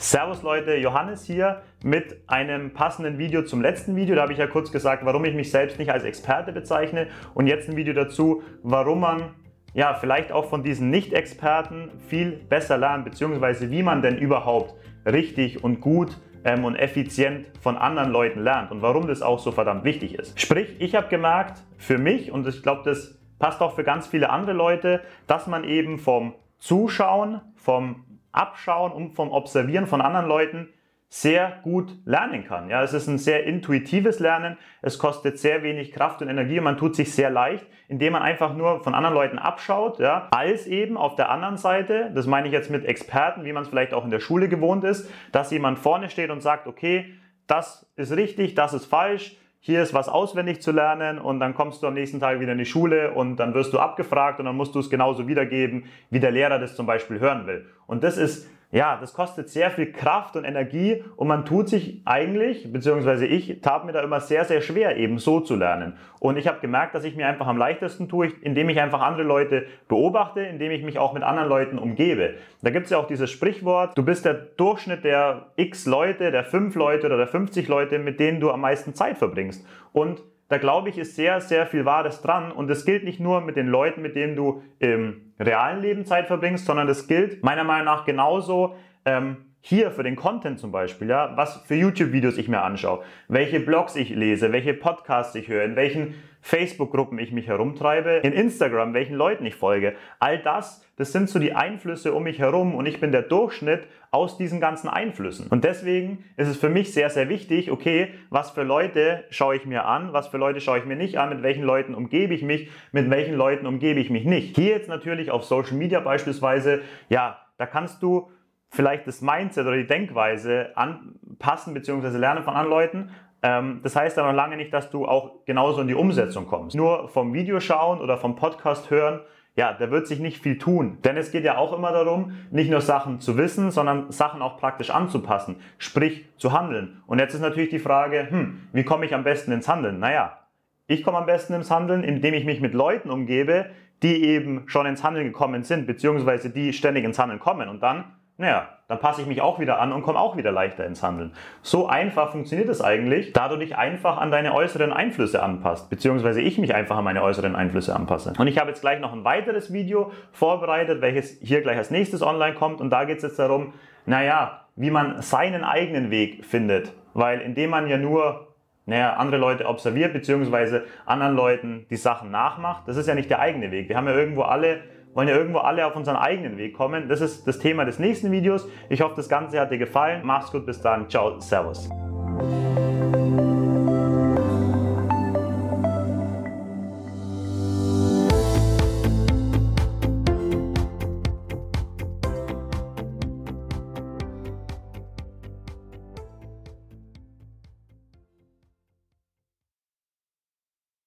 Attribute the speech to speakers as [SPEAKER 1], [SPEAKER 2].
[SPEAKER 1] Servus Leute, Johannes hier mit einem passenden Video zum letzten Video. Da habe ich ja kurz gesagt, warum ich mich selbst nicht als Experte bezeichne und jetzt ein Video dazu, warum man ja vielleicht auch von diesen Nicht-Experten viel besser lernt, beziehungsweise wie man denn überhaupt richtig und gut ähm, und effizient von anderen Leuten lernt und warum das auch so verdammt wichtig ist. Sprich, ich habe gemerkt, für mich und ich glaube, das passt auch für ganz viele andere Leute, dass man eben vom Zuschauen, vom Abschauen und vom Observieren von anderen Leuten sehr gut lernen kann. Ja, es ist ein sehr intuitives Lernen. Es kostet sehr wenig Kraft und Energie und man tut sich sehr leicht, indem man einfach nur von anderen Leuten abschaut, ja, als eben auf der anderen Seite, das meine ich jetzt mit Experten, wie man es vielleicht auch in der Schule gewohnt ist, dass jemand vorne steht und sagt, okay, das ist richtig, das ist falsch, hier ist was auswendig zu lernen und dann kommst du am nächsten Tag wieder in die Schule und dann wirst du abgefragt und dann musst du es genauso wiedergeben, wie der Lehrer das zum Beispiel hören will. Und das ist ja, das kostet sehr viel Kraft und Energie und man tut sich eigentlich, beziehungsweise ich tat mir da immer sehr, sehr schwer, eben so zu lernen. Und ich habe gemerkt, dass ich mir einfach am leichtesten tue, indem ich einfach andere Leute beobachte, indem ich mich auch mit anderen Leuten umgebe. Da gibt es ja auch dieses Sprichwort, du bist der Durchschnitt der x Leute, der 5 Leute oder der 50 Leute, mit denen du am meisten Zeit verbringst. Und da glaube ich, ist sehr, sehr viel Wahres dran. Und das gilt nicht nur mit den Leuten, mit denen du im realen Leben Zeit verbringst, sondern das gilt meiner Meinung nach genauso ähm, hier für den Content zum Beispiel, ja, was für YouTube-Videos ich mir anschaue, welche Blogs ich lese, welche Podcasts ich höre, in welchen Facebook-Gruppen ich mich herumtreibe, in Instagram, welchen Leuten ich folge. All das, das sind so die Einflüsse um mich herum und ich bin der Durchschnitt aus diesen ganzen Einflüssen. Und deswegen ist es für mich sehr, sehr wichtig, okay, was für Leute schaue ich mir an, was für Leute schaue ich mir nicht an, mit welchen Leuten umgebe ich mich, mit welchen Leuten umgebe ich mich nicht. Hier jetzt natürlich auf Social Media beispielsweise, ja, da kannst du vielleicht das Mindset oder die Denkweise anpassen bzw. lernen von anderen Leuten. Ähm, das heißt aber lange nicht, dass du auch genauso in die Umsetzung kommst. Nur vom Video schauen oder vom Podcast hören, ja, da wird sich nicht viel tun. Denn es geht ja auch immer darum, nicht nur Sachen zu wissen, sondern Sachen auch praktisch anzupassen, sprich zu handeln. Und jetzt ist natürlich die Frage, hm, wie komme ich am besten ins Handeln? Naja, ich komme am besten ins Handeln, indem ich mich mit Leuten umgebe, die eben schon ins Handeln gekommen sind, beziehungsweise die ständig ins Handeln kommen. Und dann naja, dann passe ich mich auch wieder an und komme auch wieder leichter ins Handeln. So einfach funktioniert es eigentlich, da du dich einfach an deine äußeren Einflüsse anpasst, beziehungsweise ich mich einfach an meine äußeren Einflüsse anpasse. Und ich habe jetzt gleich noch ein weiteres Video vorbereitet, welches hier gleich als nächstes online kommt und da geht es jetzt darum, naja, wie man seinen eigenen Weg findet, weil indem man ja nur naja, andere Leute observiert, beziehungsweise anderen Leuten die Sachen nachmacht, das ist ja nicht der eigene Weg. Wir haben ja irgendwo alle wollen ja irgendwo alle auf unseren eigenen Weg kommen. Das ist das Thema des nächsten Videos. Ich hoffe, das Ganze hat dir gefallen. Mach's gut, bis dann. Ciao, Servus.